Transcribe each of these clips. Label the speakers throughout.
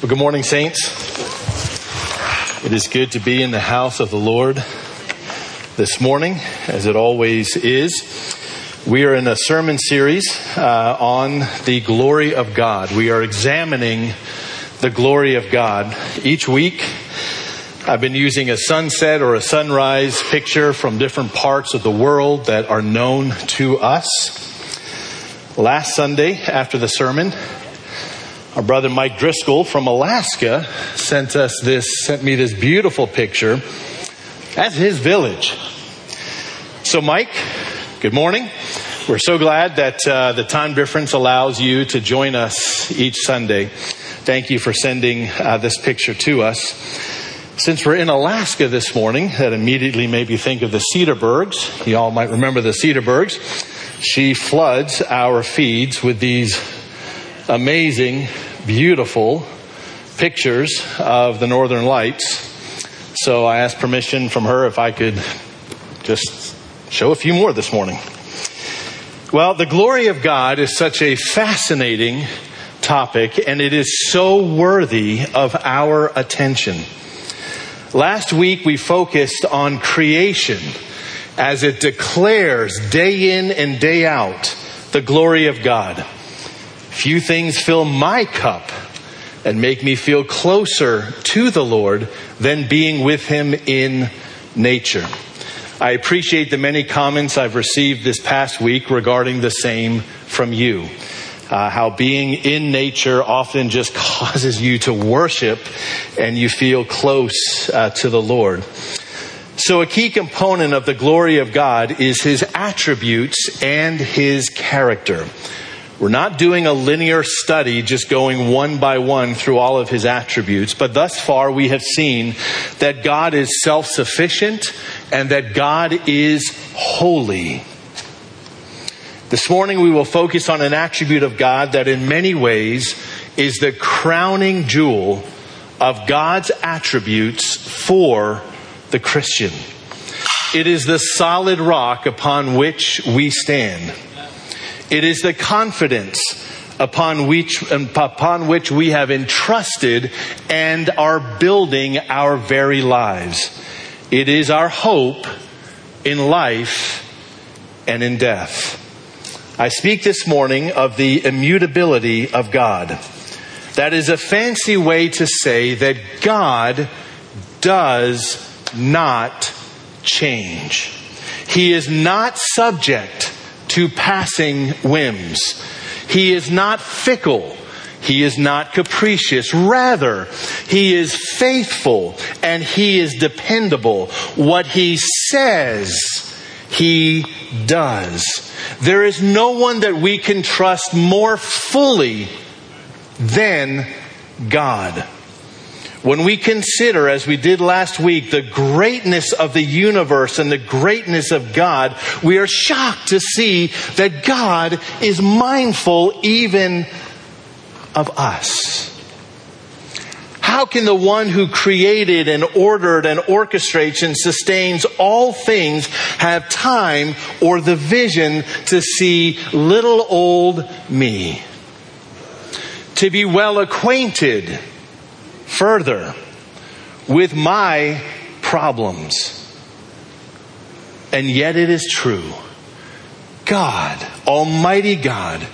Speaker 1: Well, good morning, saints. It is good to be in the house of the Lord this morning, as it always is. We are in a sermon series uh, on the glory of God. We are examining the glory of God. Each week, I've been using a sunset or a sunrise picture from different parts of the world that are known to us. Last Sunday, after the sermon, our brother Mike Driscoll from Alaska sent us this, sent me this beautiful picture. That's his village. So, Mike, good morning. We're so glad that uh, the time difference allows you to join us each Sunday. Thank you for sending uh, this picture to us. Since we're in Alaska this morning, that immediately made me think of the Cedarburgs. You all might remember the Cedarburgs. She floods our feeds with these amazing, beautiful pictures of the northern lights. So I asked permission from her if I could just show a few more this morning. Well, the glory of God is such a fascinating topic and it is so worthy of our attention. Last week we focused on creation as it declares day in and day out the glory of God. Few things fill my cup and make me feel closer to the Lord than being with Him in nature. I appreciate the many comments I've received this past week regarding the same from you. Uh, how being in nature often just causes you to worship and you feel close uh, to the Lord. So, a key component of the glory of God is His attributes and His character. We're not doing a linear study, just going one by one through all of his attributes, but thus far we have seen that God is self sufficient and that God is holy. This morning we will focus on an attribute of God that in many ways is the crowning jewel of God's attributes for the Christian. It is the solid rock upon which we stand. It is the confidence upon which, upon which we have entrusted and are building our very lives. It is our hope in life and in death. I speak this morning of the immutability of God. That is a fancy way to say that God does not change. He is not subject to passing whims. He is not fickle. He is not capricious. Rather, he is faithful and he is dependable. What he says, he does. There is no one that we can trust more fully than God. When we consider, as we did last week, the greatness of the universe and the greatness of God, we are shocked to see that God is mindful even of us. How can the one who created and ordered and orchestrates and sustains all things have time or the vision to see little old me? To be well acquainted further with my problems. And yet it is true. God, Almighty God,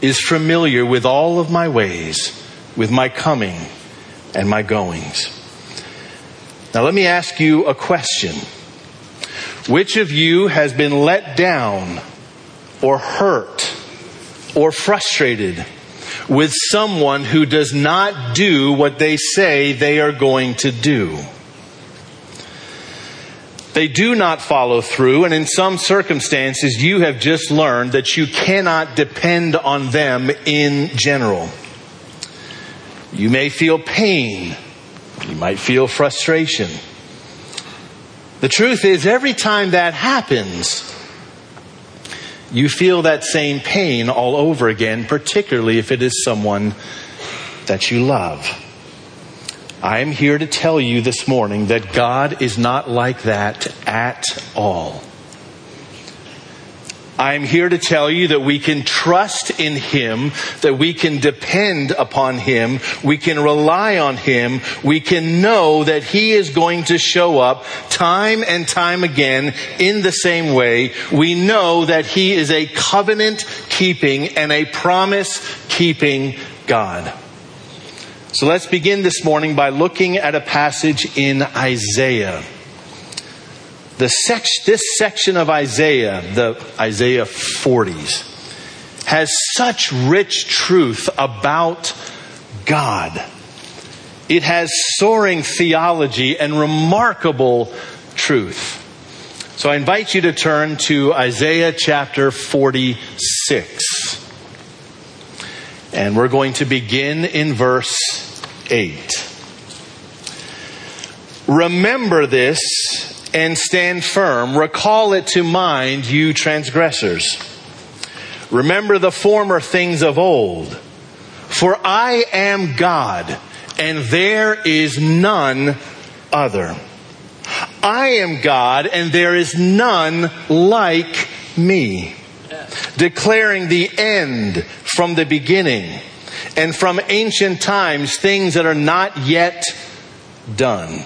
Speaker 1: is familiar with all of my ways, with my coming and my goings. Now let me ask you a question. Which of you has been let down or hurt or frustrated with someone who does not do what they say they are going to do. They do not follow through, and in some circumstances, you have just learned that you cannot depend on them in general. You may feel pain. You might feel frustration. The truth is, every time that happens, you feel that same pain all over again, particularly if it is someone that you love. I am here to tell you this morning that God is not like that at all. I'm here to tell you that we can trust in Him, that we can depend upon Him, we can rely on Him, we can know that He is going to show up time and time again in the same way. We know that He is a covenant keeping and a promise keeping God. So let's begin this morning by looking at a passage in Isaiah the this section of Isaiah, the Isaiah 40s, has such rich truth about God. It has soaring theology and remarkable truth. So I invite you to turn to Isaiah chapter 46. And we're going to begin in verse 8. Remember this and stand firm. Recall it to mind, you transgressors. Remember the former things of old. For I am God, and there is none other. I am God, and there is none like me. Declaring the end from the beginning, and from ancient times things that are not yet done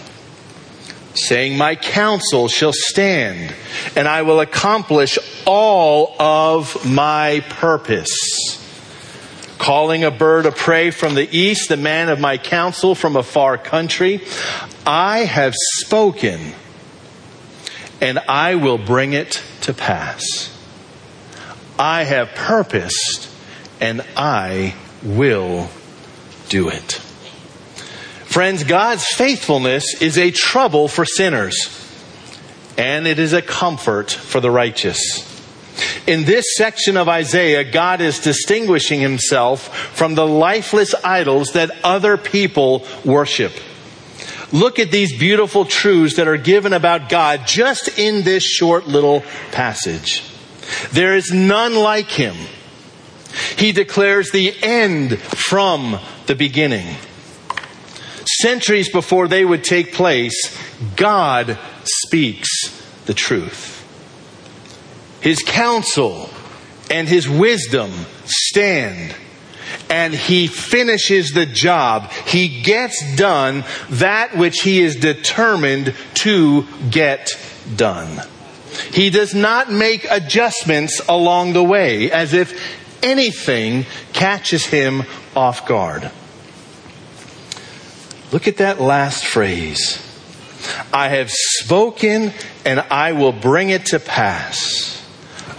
Speaker 1: saying, My counsel shall stand, and I will accomplish all of my purpose. Calling a bird of prey from the east, the man of my counsel from a far country, I have spoken, and I will bring it to pass. I have purposed, and I will do it. Friends, God's faithfulness is a trouble for sinners, and it is a comfort for the righteous. In this section of Isaiah, God is distinguishing himself from the lifeless idols that other people worship. Look at these beautiful truths that are given about God just in this short little passage. There is none like him. He declares the end from the beginning centuries before they would take place, God speaks the truth. His counsel and his wisdom stand and he finishes the job. He gets done that which he is determined to get done. He does not make adjustments along the way as if anything catches him off guard. Look at that last phrase. I have spoken and I will bring it to pass.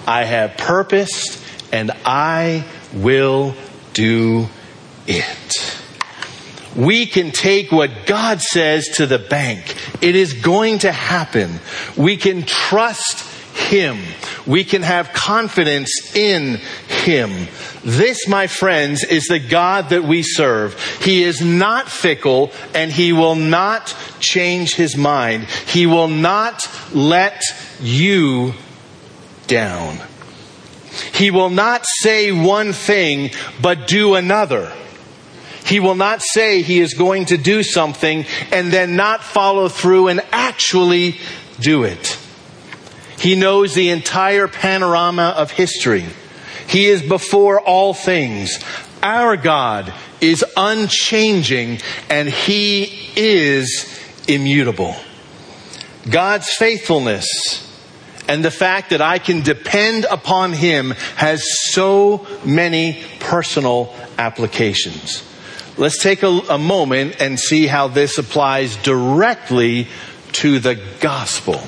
Speaker 1: I have purposed and I will do it. We can take what God says to the bank. It is going to happen. We can trust Him. We can have confidence in Him. This, my friends, is the God that we serve. He is not fickle and he will not change his mind. He will not let you down. He will not say one thing but do another. He will not say he is going to do something and then not follow through and actually do it. He knows the entire panorama of history. He is before all things. Our God is unchanging and He is immutable. God's faithfulness and the fact that I can depend upon Him has so many personal applications. Let's take a, a, moment and see how this applies directly to the gospel.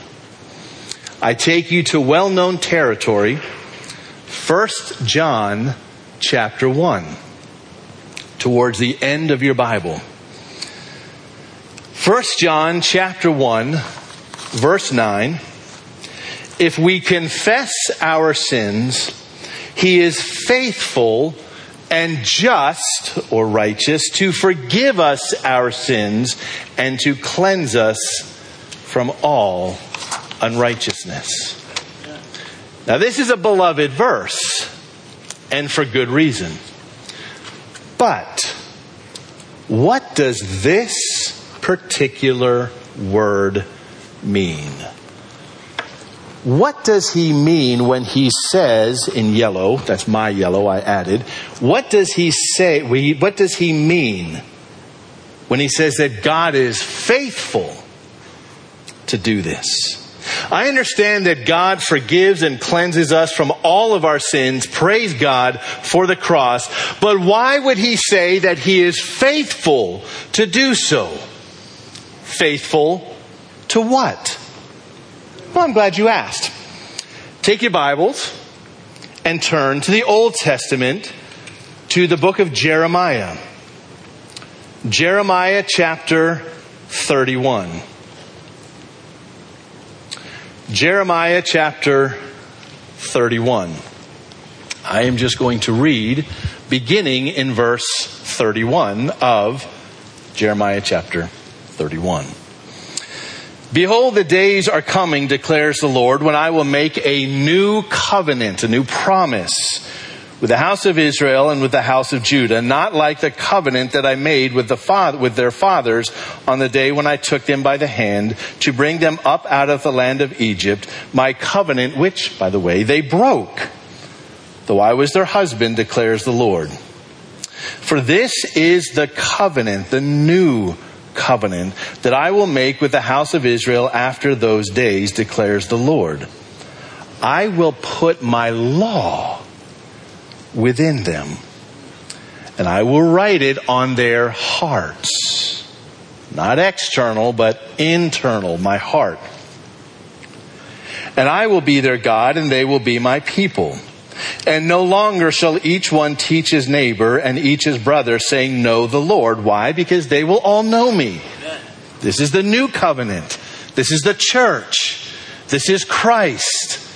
Speaker 1: I take you to well known territory 1 John chapter 1, towards the end of your Bible. 1 John chapter 1, verse 9. If we confess our sins, he is faithful and just or righteous to forgive us our sins and to cleanse us from all unrighteousness. Now, this is a beloved verse, and for good reason. But, what does this particular word mean? what does he mean when he says in yellow, that's my yellow I added, what does he say, what does he mean when he says that God is faithful to do this? I understand that God forgives and cleanses us from all of our sins. Praise God for the cross. But why would he say that he is faithful to do so? Faithful to what? Well, I'm glad you asked. Take your Bibles and turn to the Old Testament to the book of Jeremiah. Jeremiah chapter 31. Jeremiah chapter 31. I am just going to read beginning in verse 31 of Jeremiah chapter 31. Behold, the days are coming, declares the Lord, when I will make a new covenant, a new promise with the house of Israel and with the house of Judah, not like the covenant that I made with the father, with their fathers on the day when I took them by the hand to bring them up out of the land of Egypt, my covenant, which, by the way, they broke, though I was their husband, declares the Lord. For this is the covenant, the new covenant that I will make with the house of Israel after those days, declares the Lord. I will put my law within them, and I will write it on their hearts. Not external, but internal, my heart. And I will be their God, and they will be my people. And no longer shall each one teach his neighbor and each his brother, saying, Know the Lord. Why? Because they will all know me. This is the new covenant. This is the church. This is Christ.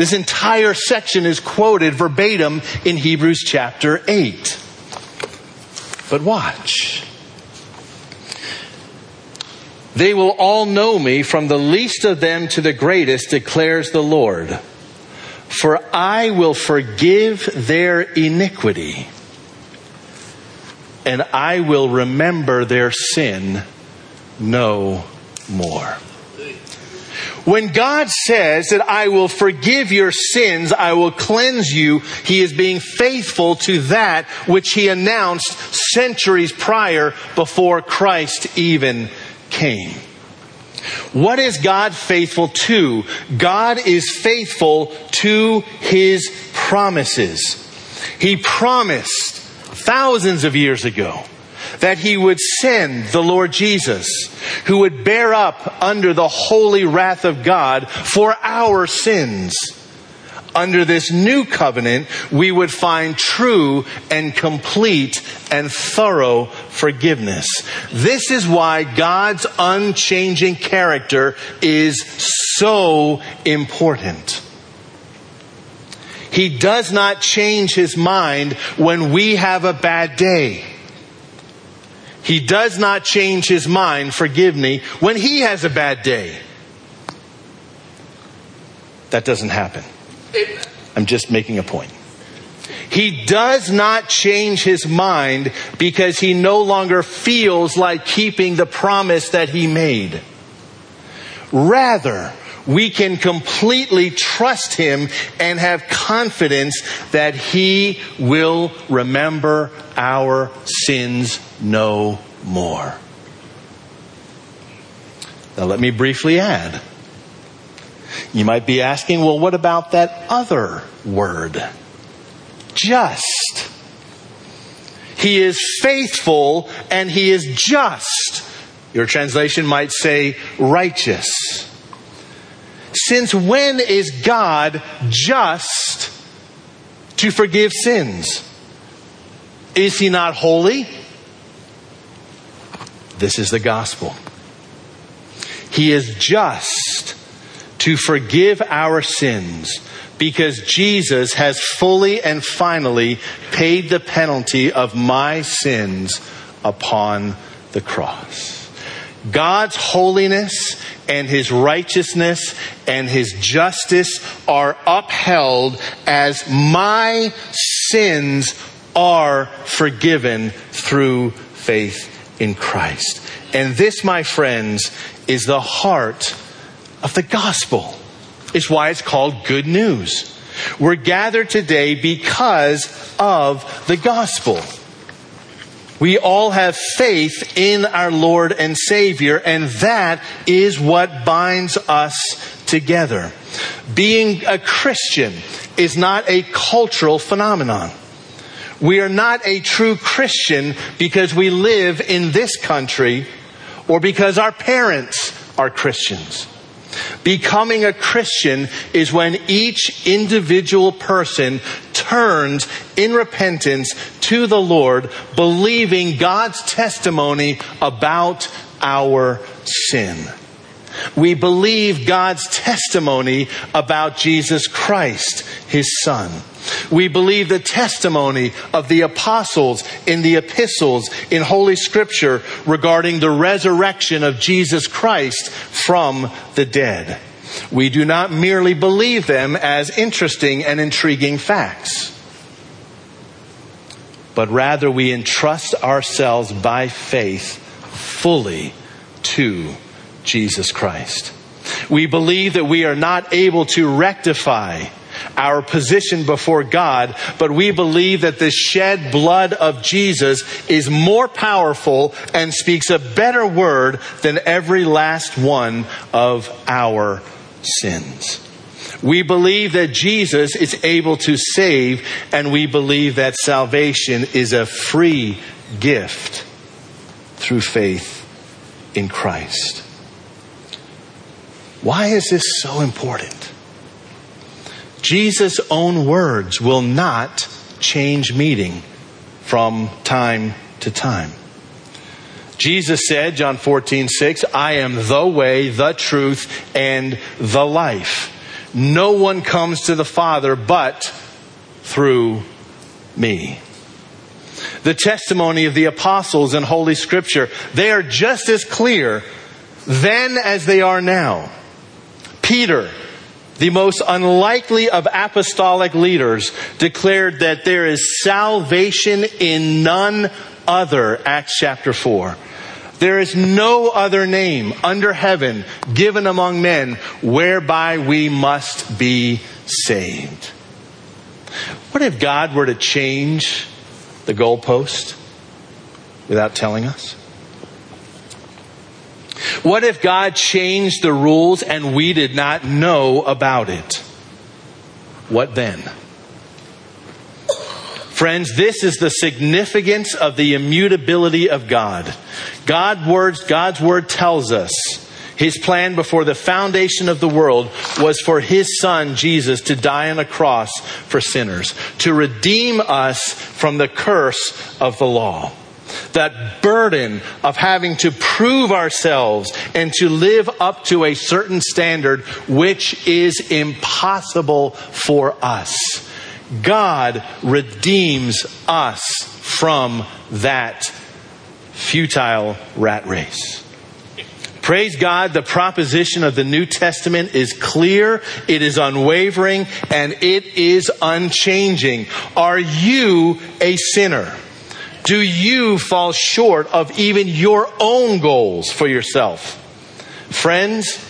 Speaker 1: This entire section is quoted verbatim in Hebrews chapter 8. But watch. They will all know me from the least of them to the greatest, declares the Lord. For I will forgive their iniquity, and I will remember their sin no more. When God says that I will forgive your sins, I will cleanse you, He is being faithful to that which He announced centuries prior before Christ even came. What is God faithful to? God is faithful to his promises. He promised thousands of years ago that he would send the Lord Jesus, who would bear up under the holy wrath of God for our sins under this new covenant, we would find true and complete and thorough forgiveness. This is why God's unchanging character is so important. He does not change his mind when we have a bad day. He does not change his mind, forgive me, when he has a bad day. That doesn't happen. I'm just making a point. He does not change his mind because he no longer feels like keeping the promise that he made. Rather, we can completely trust him and have confidence that he will remember our sins no more. Now, let me briefly add you might be asking, well, what about that other word? Just. He is faithful and he is just. Your translation might say righteous. Since when is God just to forgive sins? Is he not holy? This is the gospel. He is just to forgive our sins because Jesus has fully and finally paid the penalty of my sins upon the cross. God's holiness and his righteousness and his justice are upheld as my sins are forgiven through faith in Christ. And this, my friends, is the heart of the gospel. is why it's called good news. We're gathered today because of the gospel. We all have faith in our Lord and Savior, and that is what binds us together. Being a Christian is not a cultural phenomenon. We are not a true Christian because we live in this country or because our parents are Christians. Becoming a Christian is when each individual person turns in repentance to the Lord, believing God's testimony about our sin. We believe God's testimony about Jesus Christ, His Son. We believe the testimony of the apostles in the epistles in Holy Scripture regarding the resurrection of Jesus Christ from the dead. We do not merely believe them as interesting and intriguing facts, but rather we entrust ourselves by faith fully to Jesus Christ. We believe that we are not able to rectify our position before God, but we believe that the shed blood of Jesus is more powerful and speaks a better word than every last one of our sins. We believe that Jesus is able to save, and we believe that salvation is a free gift through faith in Christ. Why is this so important? Jesus' own words will not change meaning from time to time. Jesus said, John 14, 6, I am the way, the truth, and the life. No one comes to the Father but through me. The testimony of the apostles in Holy Scripture, they are just as clear then as they are now. Peter, the most unlikely of apostolic leaders, declared that there is salvation in none other, Acts chapter 4. There is no other name under heaven given among men whereby we must be saved. What if God were to change the goalpost without telling us? What if God changed the rules and we did not know about it? What then? Friends, this is the significance of the immutability of God. God words, God's word tells us his plan before the foundation of the world was for his son, Jesus, to die on a cross for sinners, to redeem us from the curse of the law. That burden of having to prove ourselves and to live up to a certain standard which is impossible for us God redeems us from that futile rat race. Praise God, the proposition of the New Testament is clear, it is unwavering, and it is unchanging. Are you a sinner? Do you fall short of even your own goals for yourself? Friends,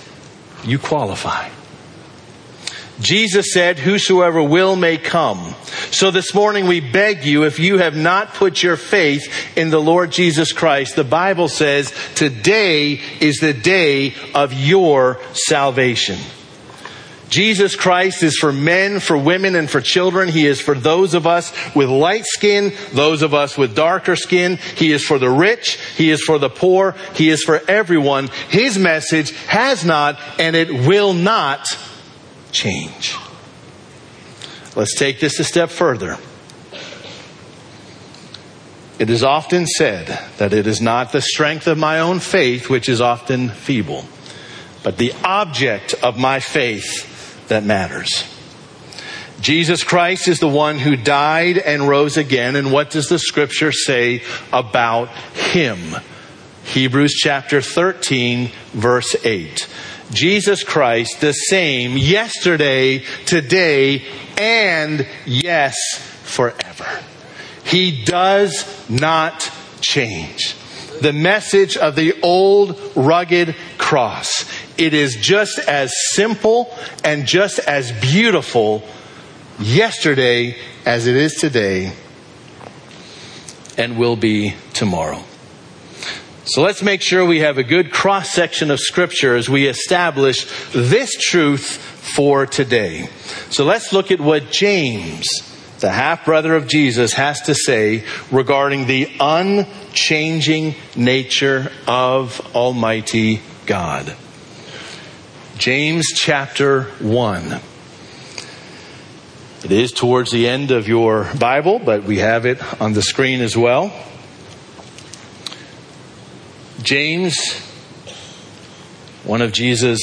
Speaker 1: you qualify. Jesus said, Whosoever will may come. So this morning we beg you, if you have not put your faith in the Lord Jesus Christ, the Bible says today is the day of your salvation. Jesus Christ is for men, for women, and for children. He is for those of us with light skin, those of us with darker skin. He is for the rich. He is for the poor. He is for everyone. His message has not and it will not change. Let's take this a step further. It is often said that it is not the strength of my own faith which is often feeble, but the object of my faith that matters. Jesus Christ is the one who died and rose again. And what does the scripture say about him? Hebrews chapter 13, verse 8. Jesus Christ the same yesterday, today, and yes, forever. He does not change. The message of the old rugged cross it is just as simple and just as beautiful yesterday as it is today and will be tomorrow. So let's make sure we have a good cross section of scripture as we establish this truth for today. So let's look at what James, the half brother of Jesus, has to say regarding the unchanging nature of Almighty God. James chapter 1. It is towards the end of your Bible, but we have it on the screen as well. James, one of Jesus'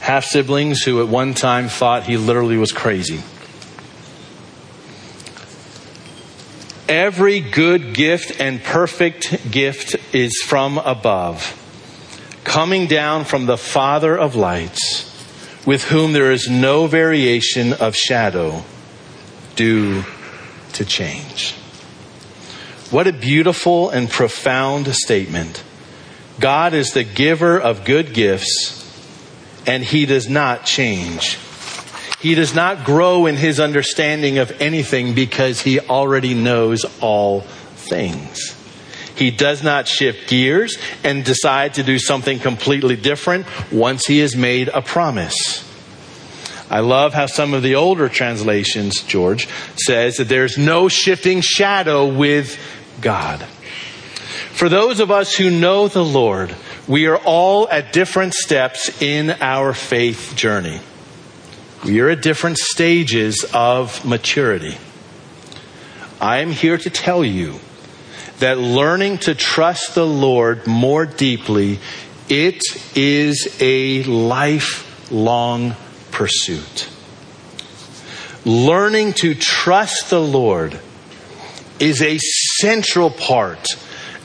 Speaker 1: half siblings who at one time thought he literally was crazy. Every good gift and perfect gift is from above, coming down from the Father of lights, with whom there is no variation of shadow due to change. What a beautiful and profound statement. God is the giver of good gifts, and He does not change. He does not grow in His understanding of anything because He already knows all things. He does not shift gears and decide to do something completely different once He has made a promise. I love how some of the older translations, George, says that there's no shifting shadow with God. For those of us who know the Lord, we are all at different steps in our faith journey. We are at different stages of maturity. I am here to tell you that learning to trust the Lord more deeply, it is a lifelong pursuit. Learning to trust the Lord is a central part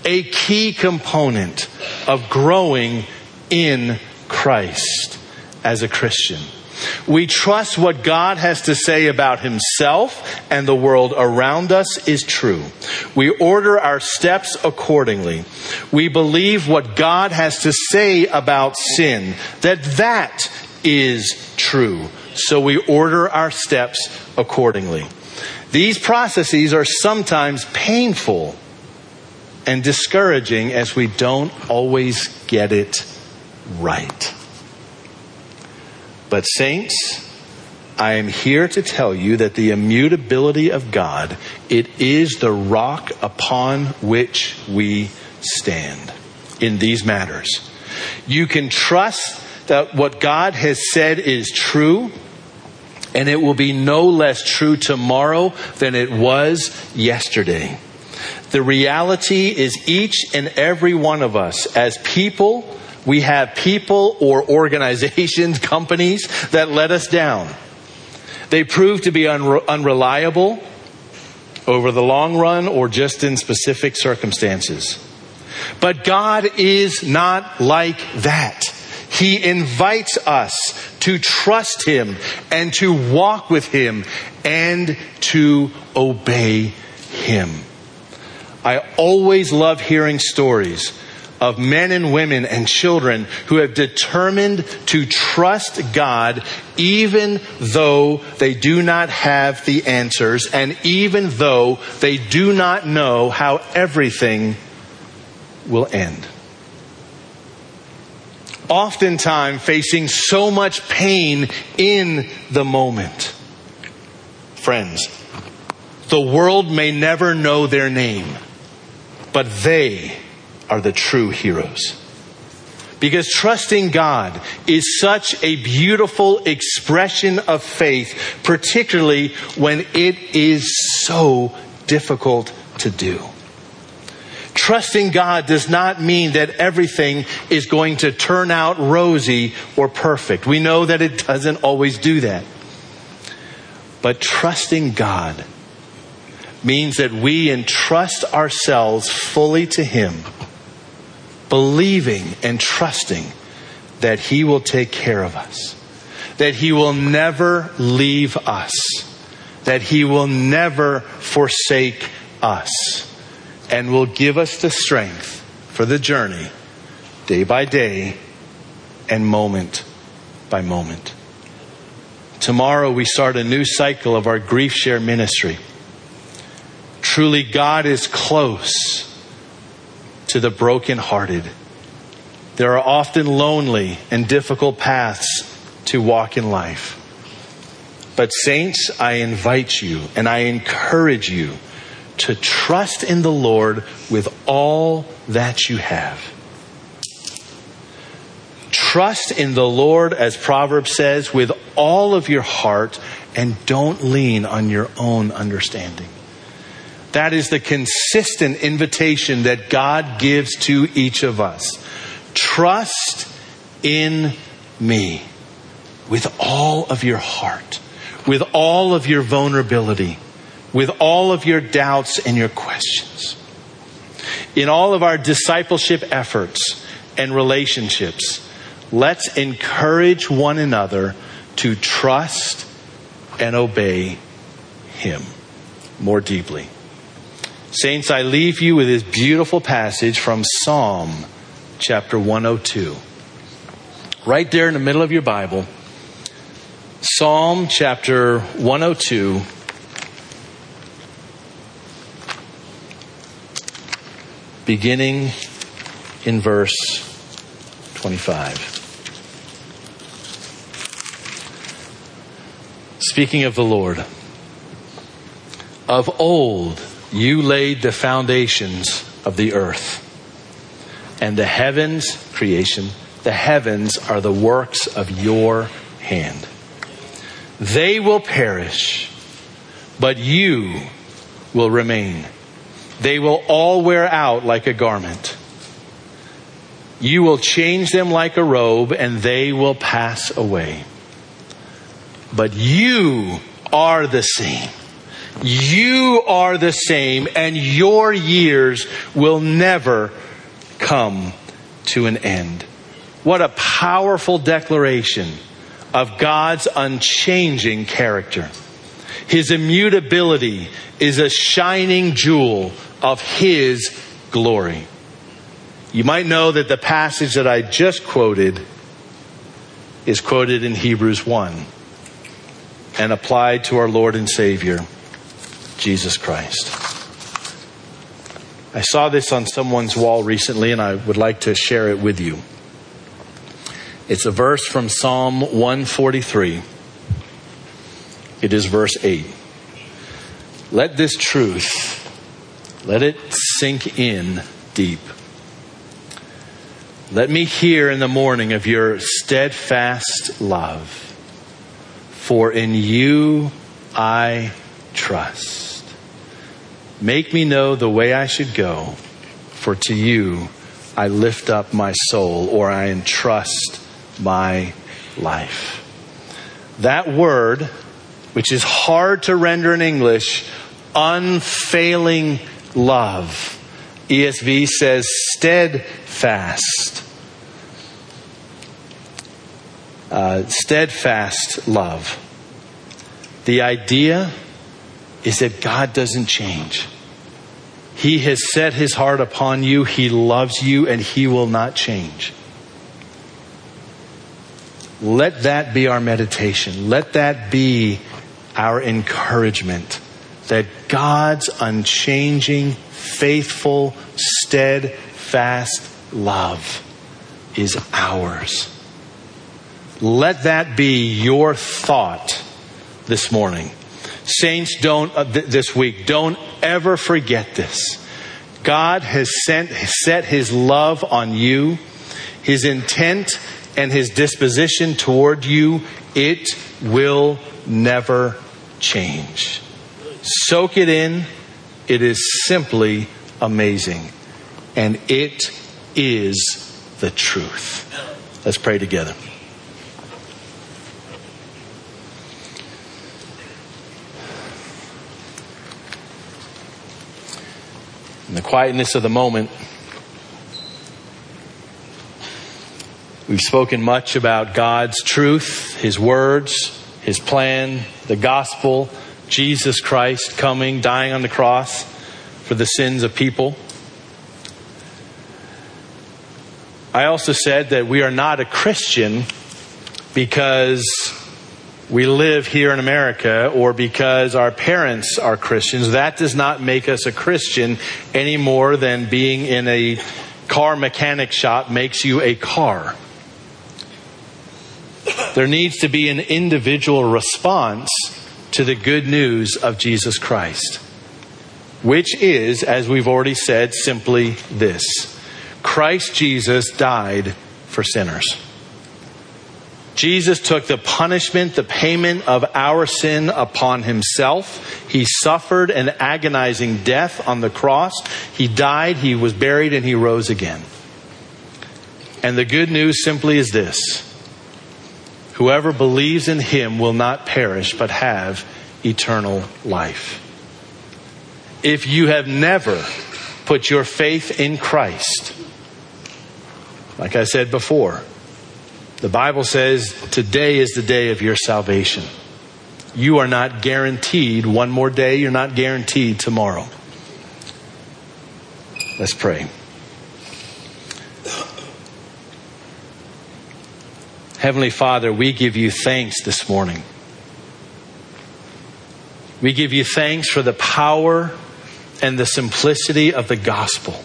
Speaker 1: a key component of growing in Christ as a Christian. We trust what God has to say about himself and the world around us is true. We order our steps accordingly. We believe what God has to say about sin, that that is true. So we order our steps accordingly. These processes are sometimes painful and discouraging as we don't always get it right. But, saints, I am here to tell you that the immutability of God, it is the rock upon which we stand in these matters. You can trust that what God has said is true, and it will be no less true tomorrow than it was yesterday. The reality is each and every one of us as people, we have people or organizations, companies that let us down. They prove to be unre- unreliable over the long run or just in specific circumstances. But God is not like that. He invites us to trust Him and to walk with Him and to obey Him. I always love hearing stories of men and women and children who have determined to trust God even though they do not have the answers and even though they do not know how everything will end. Oftentimes facing so much pain in the moment. Friends, the world may never know their name but they are the true heroes. Because trusting God is such a beautiful expression of faith, particularly when it is so difficult to do. Trusting God does not mean that everything is going to turn out rosy or perfect. We know that it doesn't always do that. But trusting God means that we entrust ourselves fully to Him, believing and trusting that He will take care of us, that He will never leave us, that He will never forsake us, and will give us the strength for the journey day by day and moment by moment. Tomorrow we start a new cycle of our grief share ministry. Truly, God is close to the brokenhearted. There are often lonely and difficult paths to walk in life. But, saints, I invite you and I encourage you to trust in the Lord with all that you have. Trust in the Lord, as Proverbs says, with all of your heart and don't lean on your own understanding. That is the consistent invitation that God gives to each of us. Trust in me with all of your heart, with all of your vulnerability, with all of your doubts and your questions. In all of our discipleship efforts and relationships, let's encourage one another to trust and obey Him more deeply. Saints, I leave you with this beautiful passage from Psalm chapter 102. Right there in the middle of your Bible, Psalm chapter 102. Beginning in verse 25. Speaking of the Lord, of old, you laid the foundations of the earth. And the heavens, creation, the heavens are the works of your hand. They will perish, but you will remain. They will all wear out like a garment. You will change them like a robe, and they will pass away. But you are the same you are the same, and your years will never come to an end. What a powerful declaration of God's unchanging character. His immutability is a shining jewel of His glory. You might know that the passage that I just quoted is quoted in Hebrews 1 and applied to our Lord and Savior. Jesus Christ. I saw this on someone's wall recently, and I would like to share it with you. It's a verse from Psalm 143. It is verse 8. Let this truth, let it sink in deep. Let me hear in the morning of your steadfast love, for in you I trust. Make me know the way I should go, for to you I lift up my soul or I entrust my life. That word, which is hard to render in English, unfailing love. ESV says steadfast. Uh, steadfast love. The idea is that God doesn't change. He has set his heart upon you, he loves you, and he will not change. Let that be our meditation. Let that be our encouragement that God's unchanging, faithful, steadfast love is ours. Let that be your thought this morning. Saints, don't, uh, th- this week, don't ever forget this. God has sent, set his love on you, his intent and his disposition toward you. It will never change. Soak it in. It is simply amazing. And it is the truth. Let's pray together. In the quietness of the moment, we've spoken much about God's truth, His words, His plan, the gospel, Jesus Christ coming, dying on the cross for the sins of people. I also said that we are not a Christian because we live here in America or because our parents are Christians. That does not make us a Christian any more than being in a car mechanic shop makes you a car. There needs to be an individual response to the good news of Jesus Christ, which is, as we've already said, simply this Christ Jesus died for sinners. Jesus took the punishment, the payment of our sin upon himself. He suffered an agonizing death on the cross. He died, he was buried, and he rose again. And the good news simply is this whoever believes in him will not perish, but have eternal life. If you have never put your faith in Christ, like I said before, the Bible says today is the day of your salvation. You are not guaranteed one more day, you're not guaranteed tomorrow. Let's pray. Heavenly Father, we give you thanks this morning. We give you thanks for the power and the simplicity of the gospel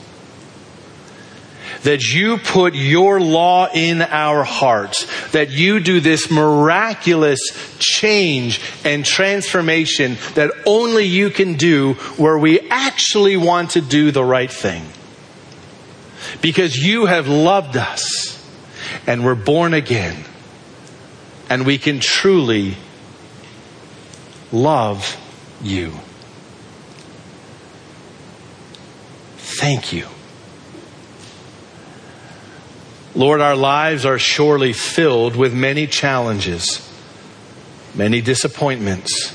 Speaker 1: that you put your law in our hearts, that you do this miraculous change and transformation that only you can do where we actually want to do the right thing. Because you have loved us and we're born again and we can truly love you. Thank you. Lord, our lives are surely filled with many challenges, many disappointments,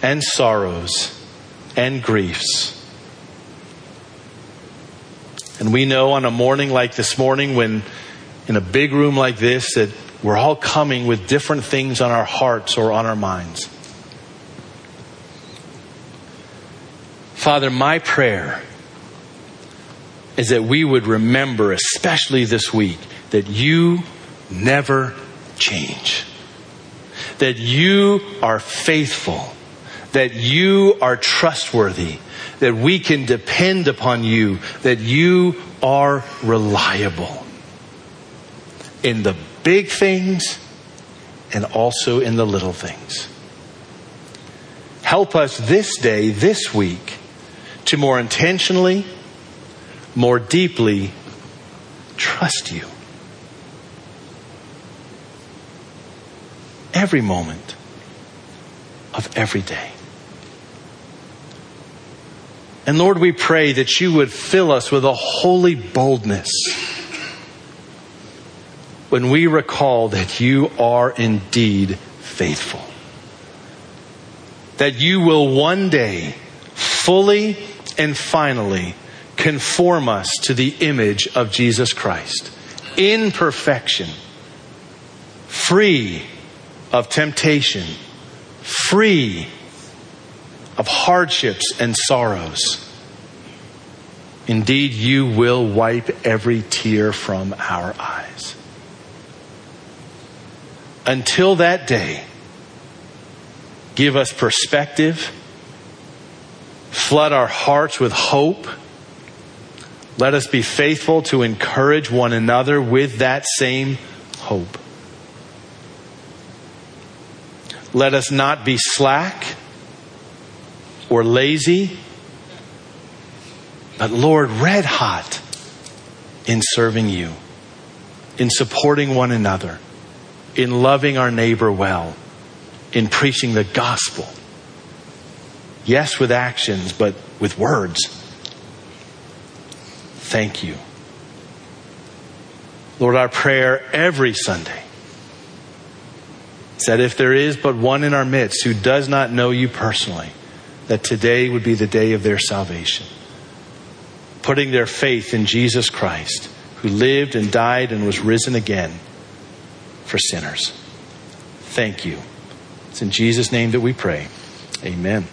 Speaker 1: and sorrows, and griefs. And we know on a morning like this morning, when in a big room like this, that we're all coming with different things on our hearts or on our minds. Father, my prayer is that we would remember, especially this week, that you never change. That you are faithful. That you are trustworthy. That we can depend upon you. That you are reliable. In the big things and also in the little things. Help us this day, this week, to more intentionally more deeply trust you. Every moment of every day. And Lord, we pray that you would fill us with a holy boldness when we recall that you are indeed faithful. That you will one day fully and finally conform us to the image of Jesus Christ in perfection, free of temptation, free of hardships and sorrows. Indeed, you will wipe every tear from our eyes. Until that day, give us perspective, flood our hearts with hope let us be faithful to encourage one another with that same hope. Let us not be slack or lazy, but Lord, red hot in serving you, in supporting one another, in loving our neighbor well, in preaching the gospel. Yes, with actions, but with words thank you. Lord, our prayer every Sunday is that if there is but one in our midst who does not know you personally, that today would be the day of their salvation. Putting their faith in Jesus Christ, who lived and died and was risen again for sinners. Thank you. It's in Jesus' name that we pray. Amen.